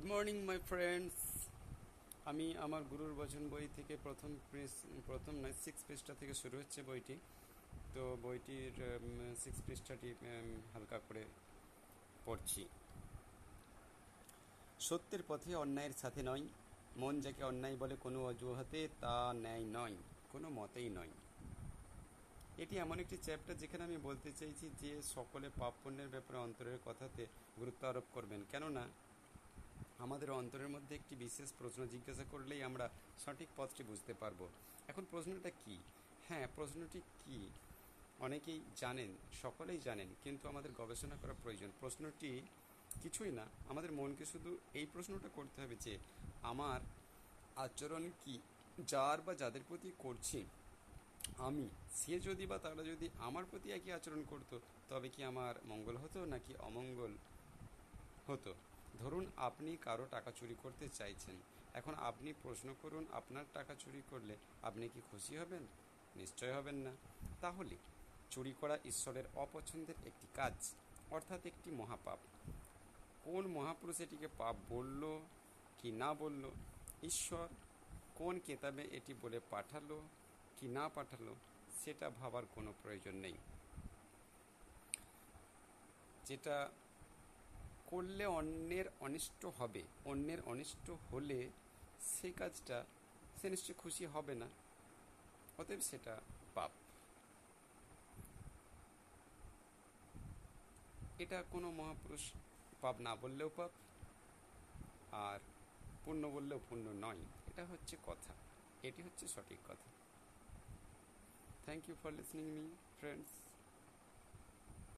Good morning my friends আমি আমার গুরুর বচন বই থেকে প্রথম পৃষ প্রথম নয় সিক্স পৃষ্ঠা থেকে শুরু হচ্ছে বইটি। তো বইটির সিক্স পৃষ্ঠাটি হালকা করে পড়ছি। সত্যের পথে অন্যায়ের সাথে নয়, মন যাকে অন্যায় বলে কোনো অজুহাতে তা ন্যায় নয়, কোনো মতেই নয়। এটি এমন একটি চ্যাপ্টার যেখানে আমি বলতে চাইছি যে সকলে পাপ পুণ্যের ব্যাপারে অন্তরের কথাতে গুরুত্ব আরোপ করবেন। কেননা আমাদের অন্তরের মধ্যে একটি বিশেষ প্রশ্ন জিজ্ঞাসা করলেই আমরা সঠিক পথটি বুঝতে পারব। এখন প্রশ্নটা কি? হ্যাঁ প্রশ্নটি কি? অনেকেই জানেন, সকলেই জানেন, কিন্তু আমাদের গবেষণা করা প্রয়োজন। প্রশ্নটি কিছুই না, আমাদের মনকে শুধু এই প্রশ্নটা করতে হবে যে, আমার আচরণ কি? যার বা যাদের প্রতি করছি আমি, সে যদি বা তারা যদি আমার প্রতি একই আচরণ করতো, তবে কি আমার মঙ্গল হতো নাকি অমঙ্গল হতো? ধরুন আপনি কারও টাকা চুরি করতে চাইছেন। এখন আপনি প্রশ্ন করুন, আপনার টাকা চুরি করলে আপনি কি খুশি হবেন? নিশ্চয় হবেন না। তাহলে, চুরি করা ঈশ্বরের অপছন্দের একটি কাজ, অর্থাৎ একটি মহাপাপ। কোন মহাপুরুষ এটিকে পাপ বলল কি না বলল? ঈশ্বর কোন কেতাবে এটি বলে পাঠালো কি না পাঠালো, সেটা ভাবার কোনো প্রয়োজন নেই। যেটা করলে অন্যের অনিষ্ট হবে, অন্যের অনিষ্ট হলে সেই কাজটা সে নিশ্চয় খুশি হবে না। অতএব সেটা পাপ। এটা কোনো মহাপুরুষ পাপ না বললেও পাপ, আর পুণ্য বললেও পুণ্য নয়। এটা হচ্ছে কথা। এটি হচ্ছে সঠিক কথা। Thank you for listening my friends